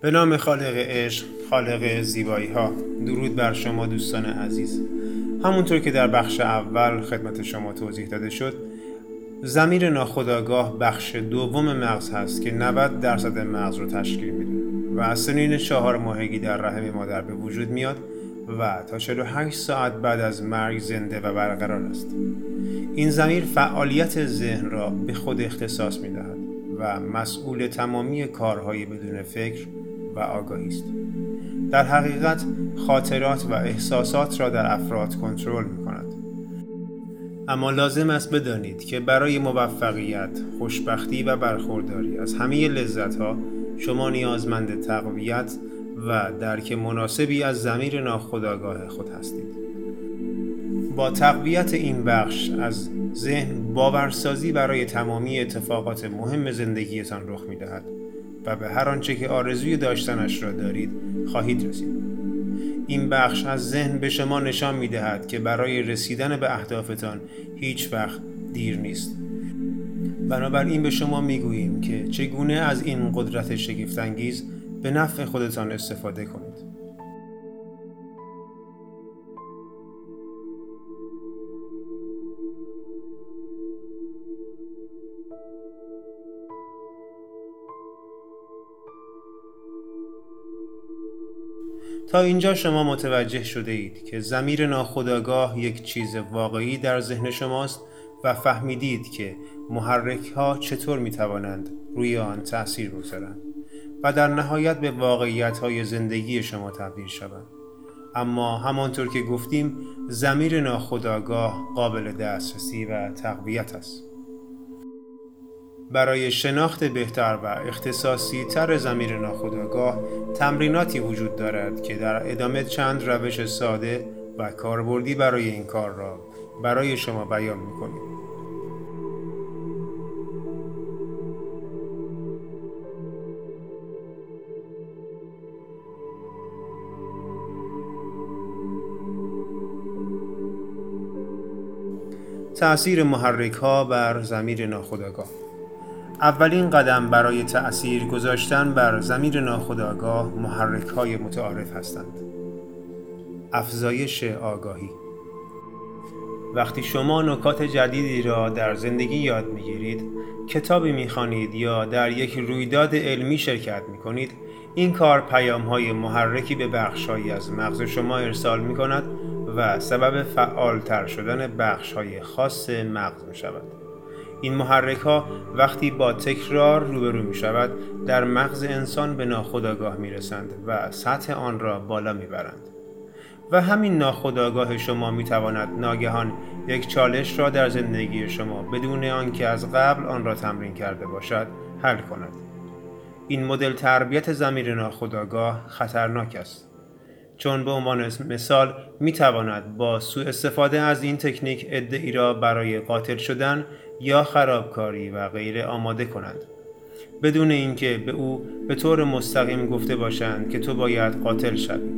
به نام خالق عشق خالق زیبایی ها درود بر شما دوستان عزیز. همونطور که در بخش اول خدمت شما توضیح داده شد زمیر ناخداگاه بخش دوم مغز هست که 90 درصد مغز رو تشکیل میده و از سنین چهار ماهگی در رحم مادر به وجود میاد و تا 48 ساعت بعد از مرگ زنده و برقرار است. این زمیر فعالیت ذهن را به خود اختصاص می دهد و مسئول تمامی کارهای بدون فکر و آگاهی است در حقیقت خاطرات و احساسات را در افراد کنترل می کند اما لازم است بدانید که برای موفقیت، خوشبختی و برخورداری از همه لذت ها شما نیازمند تقویت و درک مناسبی از زمیر ناخودآگاه خود هستید. با تقویت این بخش از ذهن باورسازی برای تمامی اتفاقات مهم زندگیتان رخ می دهد و به هر آنچه که آرزوی داشتنش را دارید خواهید رسید. این بخش از ذهن به شما نشان می دهد که برای رسیدن به اهدافتان هیچ وقت دیر نیست. بنابراین به شما می گوییم که چگونه از این قدرت شگفتانگیز به نفع خودتان استفاده کنید. تا اینجا شما متوجه شده اید که زمیر ناخداگاه یک چیز واقعی در ذهن شماست و فهمیدید که محرک ها چطور می توانند روی آن تأثیر بگذارند و در نهایت به واقعیت های زندگی شما تبدیل شوند. اما همانطور که گفتیم زمیر ناخداگاه قابل دسترسی و تقویت است. برای شناخت بهتر و اختصاصی تر زمیر ناخودآگاه تمریناتی وجود دارد که در ادامه چند روش ساده و کاربردی برای این کار را برای شما بیان می‌کنیم. تأثیر محرک ها بر زمیر ناخودآگاه اولین قدم برای تأثیر گذاشتن بر زمیر ناخودآگاه محرک های متعارف هستند. افزایش آگاهی وقتی شما نکات جدیدی را در زندگی یاد می‌گیرید، کتابی می‌خوانید یا در یک رویداد علمی شرکت می‌کنید، این کار پیام های محرکی به بخشهایی از مغز شما ارسال می کند و سبب فعالتر شدن بخش های خاص مغز می شود. این محرک ها وقتی با تکرار روبرو می شود در مغز انسان به ناخودآگاه می رسند و سطح آن را بالا می برند. و همین ناخودآگاه شما می تواند ناگهان یک چالش را در زندگی شما بدون آنکه از قبل آن را تمرین کرده باشد حل کند. این مدل تربیت زمیر ناخودآگاه خطرناک است. چون به عنوان مثال می تواند با سوء استفاده از این تکنیک ای را برای قاتل شدن یا خرابکاری و غیره آماده کنند بدون اینکه به او به طور مستقیم گفته باشند که تو باید قاتل شوی.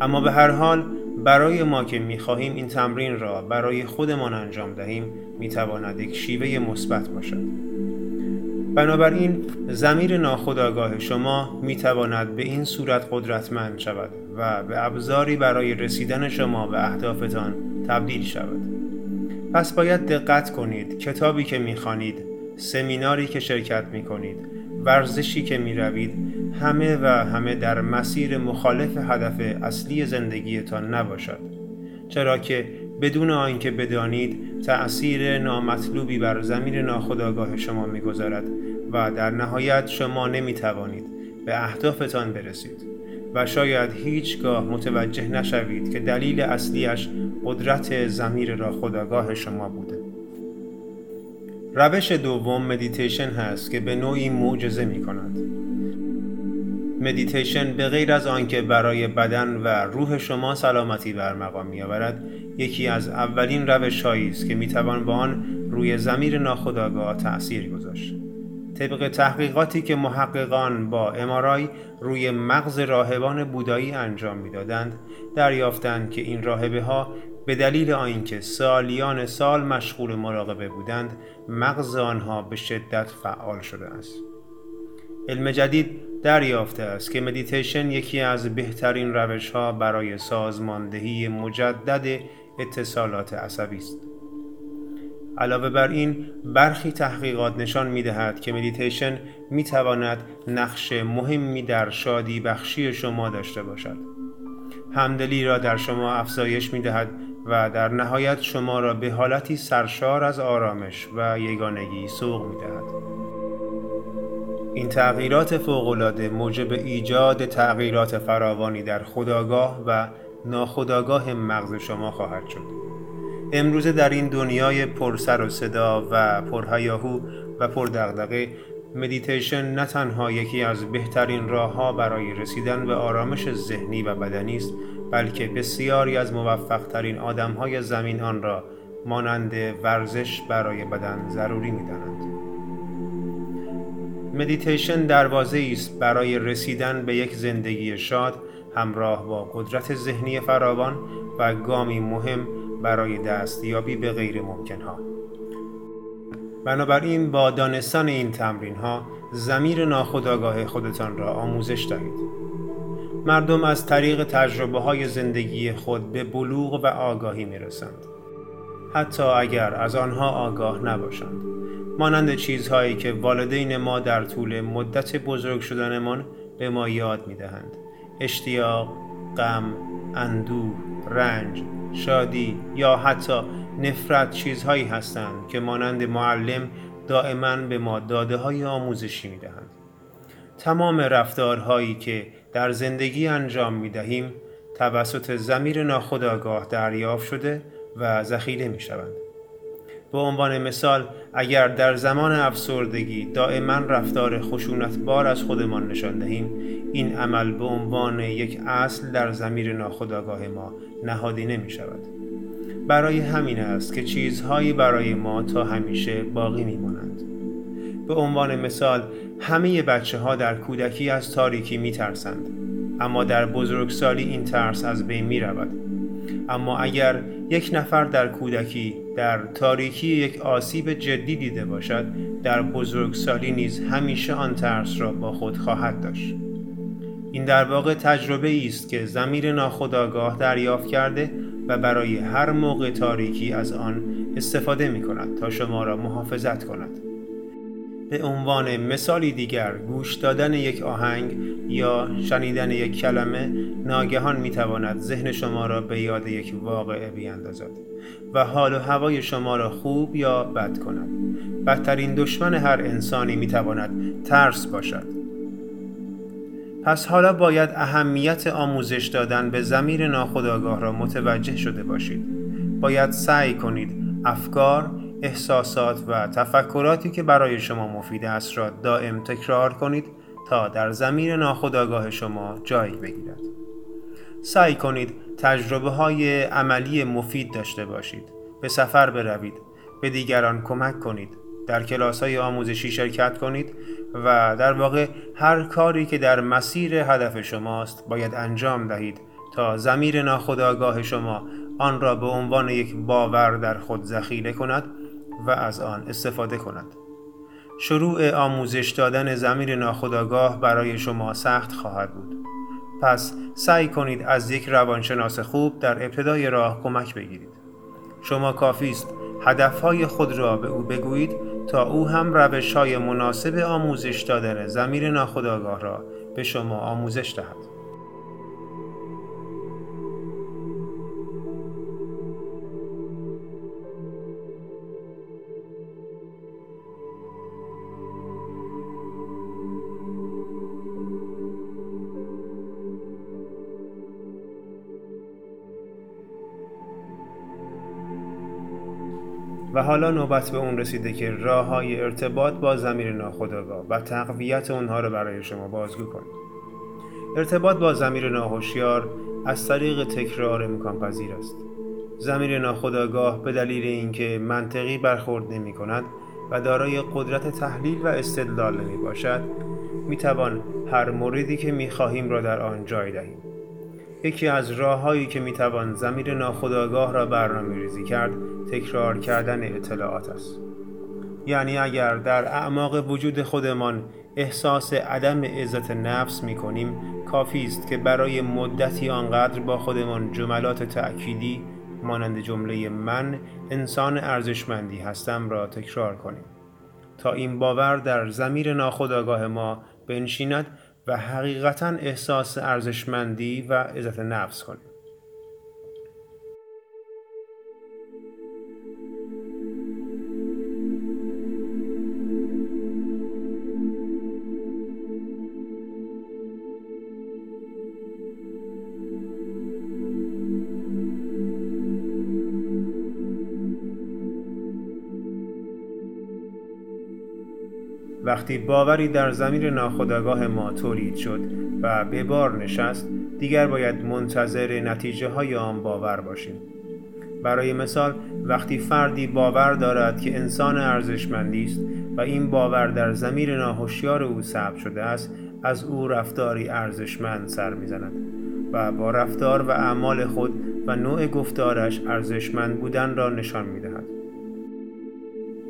اما به هر حال برای ما که می‌خواهیم این تمرین را برای خودمان انجام دهیم می‌تواند یک شیوه مثبت باشد. بنابراین زمیر ناخودآگاه شما می‌تواند به این صورت قدرتمند شود. و به ابزاری برای رسیدن شما به اهدافتان تبدیل شود. پس باید دقت کنید کتابی که می‌خوانید سمیناری که شرکت می‌کنید ورزشی که می‌روید همه و همه در مسیر مخالف هدف اصلی زندگیتان نباشد. چرا که بدون آنکه بدانید تأثیر نامطلوبی بر زمین ناخودآگاه شما می‌گذارد و در نهایت شما نمی‌توانید به اهدافتان برسید. و شاید هیچگاه متوجه نشوید که دلیل اصلیش قدرت ضمیر ناخودآگاه شما بوده. روش دوم مدیتیشن هست که به نوعی معجزه می کند. مدیتیشن به غیر از آنکه برای بدن و روح شما سلامتی به ارمغان می آورد یکی از اولین روش است که می توان با آن روی ضمیر ناخودآگاه تأثیر گذاشت. طبق تحقیقاتی که محققان با امارای روی مغز راهبان بودایی انجام می‌دادند دریافتند که این راهبه ها به دلیل آنکه سالیان سال مشغول مراقبه بودند مغز آنها به شدت فعال شده است علم جدید دریافته است که مدیتیشن یکی از بهترین روش ها برای سازماندهی مجدد اتصالات عصبی است. علاوه بر این برخی تحقیقات نشان می دهد که مدیتیشن می تواند نقش مهمی در شادی بخشی شما داشته باشد. همدلی را در شما افزایش می دهد و در نهایت شما را به حالتی سرشار از آرامش و یگانگی سوق می دهد. این تغییرات فوقالعاده موجب ایجاد تغییرات فراوانی در خداگاه و ناخودآگاه مغز شما خواهد شد. امروزه در این دنیای پر سر و صدا و پرهیاهو و پردغدغه مدیتیشن نه تنها یکی از بهترین راهها برای رسیدن به آرامش ذهنی و بدنی است بلکه بسیاری از موفقترین آدمهای زمین آن را مانند ورزش برای بدن ضروری می‌دانند. مدیتیشن دروازه‌ای است برای رسیدن به یک زندگی شاد همراه با قدرت ذهنی فراوان و گامی مهم برای دستیابی به غیر ممکن ها. بنابراین با دانستن این تمرین ها زمیر ناخودآگاه خودتان را آموزش دهید. مردم از طریق تجربه های زندگی خود به بلوغ و آگاهی می رسند. حتی اگر از آنها آگاه نباشند. مانند چیزهایی که والدین ما در طول مدت بزرگ شدنمان به ما یاد می دهند. اشتیاق، غم، اندوه، رنج، شادی یا حتی نفرت چیزهایی هستند که مانند معلم دائما به ما داده های آموزشی می دهند. تمام رفتارهایی که در زندگی انجام می دهیم توسط زمیر ناخودآگاه دریافت شده و ذخیره می شوند. به عنوان مثال اگر در زمان افسردگی دائما رفتار بار از خودمان نشان دهیم این عمل به عنوان یک اصل در زمیر ناخودآگاه ما نهادینه می شود برای همین است که چیزهایی برای ما تا همیشه باقی می مانند به عنوان مثال همه بچه ها در کودکی از تاریکی می ترسند اما در بزرگسالی این ترس از بین می رود اما اگر یک نفر در کودکی در تاریکی یک آسیب جدی دیده باشد در بزرگسالی نیز همیشه آن ترس را با خود خواهد داشت. این در واقع تجربه است که زمیر ناخودآگاه دریافت کرده و برای هر موقع تاریکی از آن استفاده می کند تا شما را محافظت کند. به عنوان مثالی دیگر گوش دادن یک آهنگ یا شنیدن یک کلمه ناگهان می تواند ذهن شما را به یاد یک واقعه بیاندازد و حال و هوای شما را خوب یا بد کند. بدترین دشمن هر انسانی می تواند ترس باشد. پس حالا باید اهمیت آموزش دادن به زمیر ناخودآگاه را متوجه شده باشید باید سعی کنید افکار احساسات و تفکراتی که برای شما مفید است را دائم تکرار کنید تا در زمین ناخودآگاه شما جای بگیرد. سعی کنید تجربه های عملی مفید داشته باشید. به سفر بروید. به دیگران کمک کنید. در کلاس های آموزشی شرکت کنید و در واقع هر کاری که در مسیر هدف شماست باید انجام دهید تا زمیر ناخودآگاه شما آن را به عنوان یک باور در خود ذخیره کند و از آن استفاده کند. شروع آموزش دادن زمیر ناخودآگاه برای شما سخت خواهد بود. پس سعی کنید از یک روانشناس خوب در ابتدای راه کمک بگیرید. شما کافی است هدفهای خود را به او بگویید تا او هم روش های مناسب آموزش دادن زمیر ناخودآگاه را به شما آموزش دهد. و حالا نوبت به اون رسیده که راه های ارتباط با زمیر ناخودآگاه و تقویت اونها رو برای شما بازگو کنید ارتباط با زمیر ناهوشیار از طریق تکرار امکان پذیر است. زمیر ناخودآگاه به دلیل اینکه منطقی برخورد نمی کند و دارای قدرت تحلیل و استدلال نمی باشد می توان هر موردی که می خواهیم را در آن جای دهیم. یکی از راههایی که می توان زمیر ناخودآگاه را برنامه ریزی کرد تکرار کردن اطلاعات است. یعنی اگر در اعماق وجود خودمان احساس عدم عزت نفس می کنیم کافی است که برای مدتی آنقدر با خودمان جملات تأکیدی مانند جمله من انسان ارزشمندی هستم را تکرار کنیم. تا این باور در زمیر ناخودآگاه ما بنشیند و حقیقتا احساس ارزشمندی و عزت نفس کنیم. وقتی باوری در زمین ناخودآگاه ما تولید شد و به بار نشست دیگر باید منتظر نتیجه های آن باور باشیم. برای مثال وقتی فردی باور دارد که انسان ارزشمندی است و این باور در زمیر ناهوشیار او ثبت شده است از او رفتاری ارزشمند سر می‌زند و با رفتار و اعمال خود و نوع گفتارش ارزشمند بودن را نشان می‌دهد.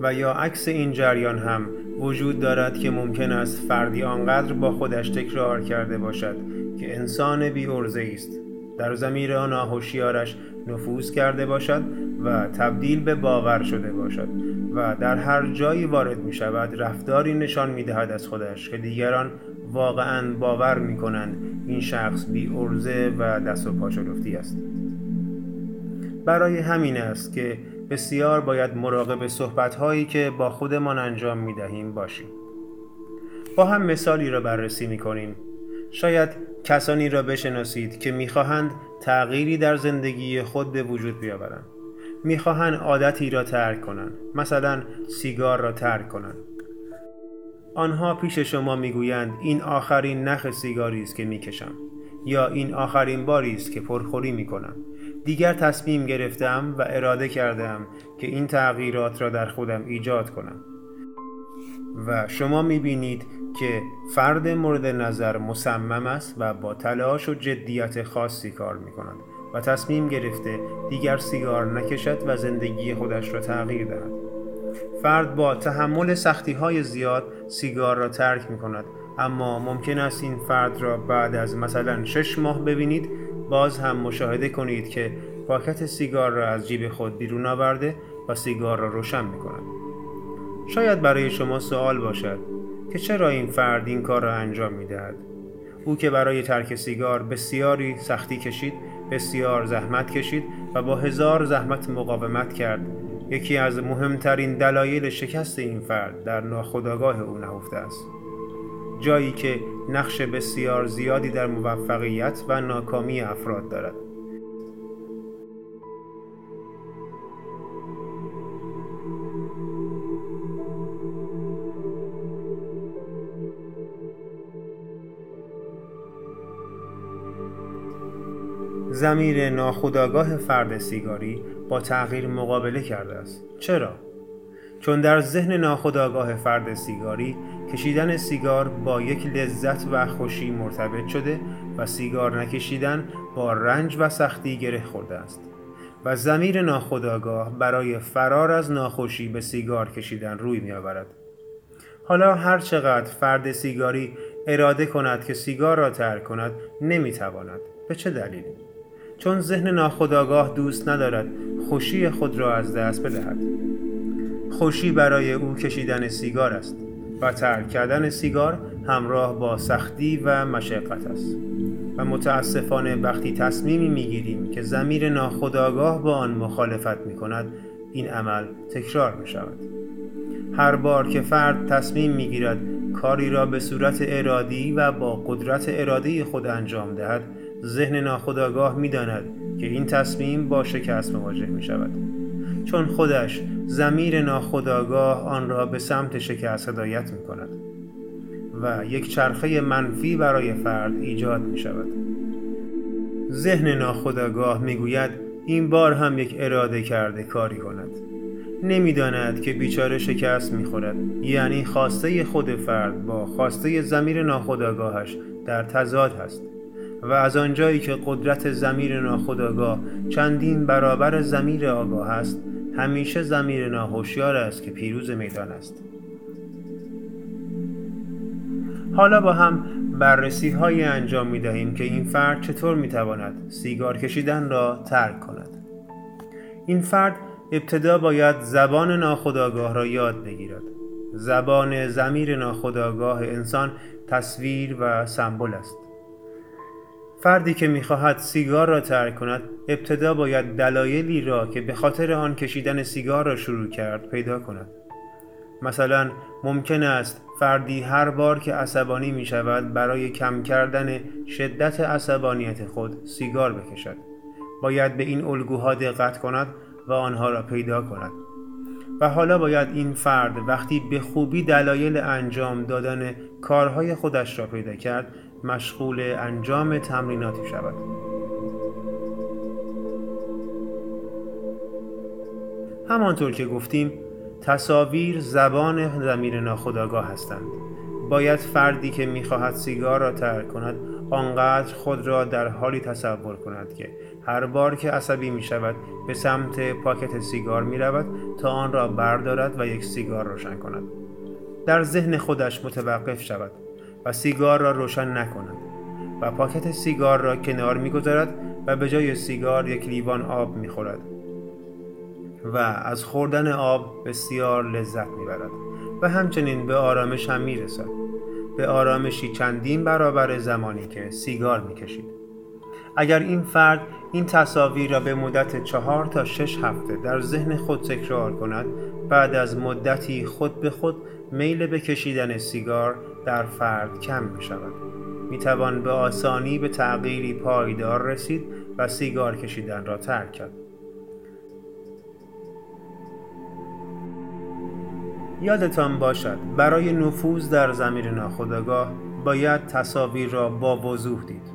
و یا عکس این جریان هم وجود دارد که ممکن است فردی آنقدر با خودش تکرار کرده باشد که انسان بی است. در زمیر آن ناهوشیارش نفوذ کرده باشد و تبدیل به باور شده باشد و در هر جایی وارد می شود رفتاری نشان می دهد از خودش که دیگران واقعا باور می کنند این شخص بی ارزه و دست و پاچلفتی است. برای همین است که بسیار باید مراقب صحبت هایی که با خودمان انجام می دهیم باشیم. با هم مثالی را بررسی می کنیم. شاید کسانی را بشناسید که می‌خواهند تغییری در زندگی خود به وجود بیاورند. می‌خواهند عادتی را ترک کنند. مثلا سیگار را ترک کنند. آنها پیش شما می‌گویند این آخرین نخ سیگاری است که می‌کشم یا این آخرین باری است که پرخوری می‌کنم دیگر تصمیم گرفتم و اراده کردم که این تغییرات را در خودم ایجاد کنم و شما می‌بینید که فرد مورد نظر مصمم است و با تلاش و جدیت خاصی کار می کند و تصمیم گرفته دیگر سیگار نکشد و زندگی خودش را تغییر دهد. فرد با تحمل سختی های زیاد سیگار را ترک می کند اما ممکن است این فرد را بعد از مثلا شش ماه ببینید باز هم مشاهده کنید که پاکت سیگار را از جیب خود بیرون آورده و سیگار را روشن می کند. شاید برای شما سوال باشد که چرا این فرد این کار را انجام می دهد. او که برای ترک سیگار بسیاری سختی کشید بسیار زحمت کشید و با هزار زحمت مقاومت کرد یکی از مهمترین دلایل شکست این فرد در ناخودآگاه او نهفته است جایی که نقش بسیار زیادی در موفقیت و ناکامی افراد دارد. زمیر ناخودآگاه فرد سیگاری با تغییر مقابله کرده است. چرا؟ چون در ذهن ناخودآگاه فرد سیگاری کشیدن سیگار با یک لذت و خوشی مرتبط شده و سیگار نکشیدن با رنج و سختی گره خورده است و زمیر ناخودآگاه برای فرار از ناخوشی به سیگار کشیدن روی می آورد. حالا هر چقدر فرد سیگاری اراده کند که سیگار را ترک کند نمی تواند. به چه دلیلی؟ چون ذهن ناخودآگاه دوست ندارد خوشی خود را از دست بدهد. خوشی برای او کشیدن سیگار است و ترک کردن سیگار همراه با سختی و مشقت است. و متاسفانه وقتی تصمیمی می‌گیریم که زمیر ناخودآگاه با آن مخالفت می کند این عمل تکرار می شود هر بار که فرد تصمیم می گیرد کاری را به صورت ارادی و با قدرت اراده خود انجام دهد ذهن ناخودآگاه می داند که این تصمیم با شکست مواجه می شود چون خودش زمیر ناخداگاه آن را به سمت شکست هدایت می کند و یک چرخه منفی برای فرد ایجاد می شود ذهن ناخداگاه می گوید این بار هم یک اراده کرده کاری کند. نمی‌داند که بیچاره شکست می‌خورد. یعنی خواسته خود فرد با خواسته زمیر ناخداگاهش در تضاد هست و از آنجایی که قدرت زمیر ناخودآگاه چندین برابر زمیر آگاه است همیشه زمیر ناهوشیار است که پیروز میدان است. حالا با هم بررسی های انجام می دهیم که این فرد چطور می تواند سیگار کشیدن را ترک کند. این فرد ابتدا باید زبان ناخودآگاه را یاد بگیرد. زبان زمیر ناخودآگاه انسان تصویر و سمبل است. فردی که می‌خواهد سیگار را ترک کند ابتدا باید دلایلی را که به خاطر آن کشیدن سیگار را شروع کرد پیدا کند. مثلا ممکن است فردی هر بار که عصبانی می شود برای کم کردن شدت عصبانیت خود سیگار بکشد. باید به این الگوها دقت کند و آنها را پیدا کند. و حالا باید این فرد وقتی به خوبی دلایل انجام دادن کارهای خودش را پیدا کرد مشغول انجام تمریناتی شود. همانطور که گفتیم تصاویر زبان زمیر ناخودآگاه هستند. باید فردی که می‌خواهد سیگار را ترک کند آنقدر خود را در حالی تصور کند که هر بار که عصبی می شود به سمت پاکت سیگار می رود تا آن را بردارد و یک سیگار روشن کند. در ذهن خودش متوقف شود. و سیگار را روشن نکند و پاکت سیگار را کنار می‌گذارد و به جای سیگار یک لیوان آب می‌خورد و از خوردن آب بسیار لذت می‌برد و همچنین به آرامش هم می‌رسد. به آرامشی چندین برابر زمانی که سیگار می‌کشید. اگر این فرد این تصاویر را به مدت چهار تا شش هفته در ذهن خود تکرار کند بعد از مدتی خود به خود میل به کشیدن سیگار در فرد کم می شود. می توان به آسانی به تغییری پایدار رسید و سیگار کشیدن را ترک کرد. یادتان باشد برای نفوذ در زمیر ناخودآگاه باید تصاویر را با وضوح دید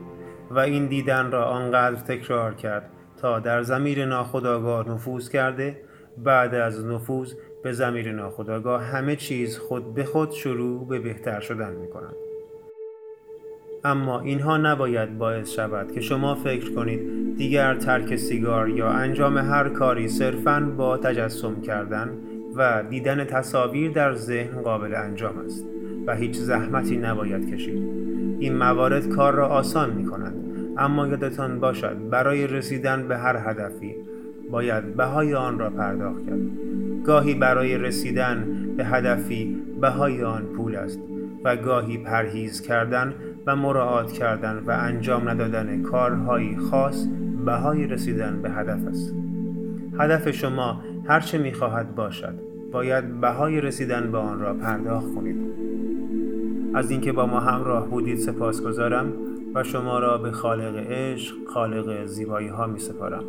و این دیدن را آنقدر تکرار کرد تا در زمیر ناخودآگاه نفوذ کرده بعد از نفوذ به زمیر ناخودآگاه همه چیز خود به خود شروع به بهتر شدن می کنند. اما اینها نباید باعث شود که شما فکر کنید دیگر ترک سیگار یا انجام هر کاری صرفاً با تجسم کردن و دیدن تصاویر در ذهن قابل انجام است و هیچ زحمتی نباید کشید این موارد کار را آسان می کنند اما یادتان باشد برای رسیدن به هر هدفی باید بهای آن را پرداخت کرد گاهی برای رسیدن به هدفی بهای آن پول است و گاهی پرهیز کردن و مراعات کردن و انجام ندادن کارهایی خاص بهای رسیدن به هدف است. هدف شما هرچه می‌خواهد باشد باید بهای رسیدن به آن را پرداخت کنید. از اینکه با ما همراه بودید سپاسگزارم و شما را به خالق عشق خالق زیبایی ها می سپارم